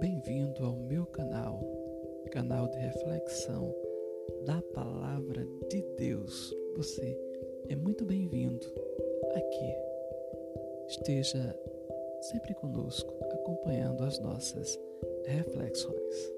Bem-vindo ao meu canal, canal de reflexão da Palavra de Deus. Você é muito bem-vindo aqui. Esteja sempre conosco, acompanhando as nossas reflexões.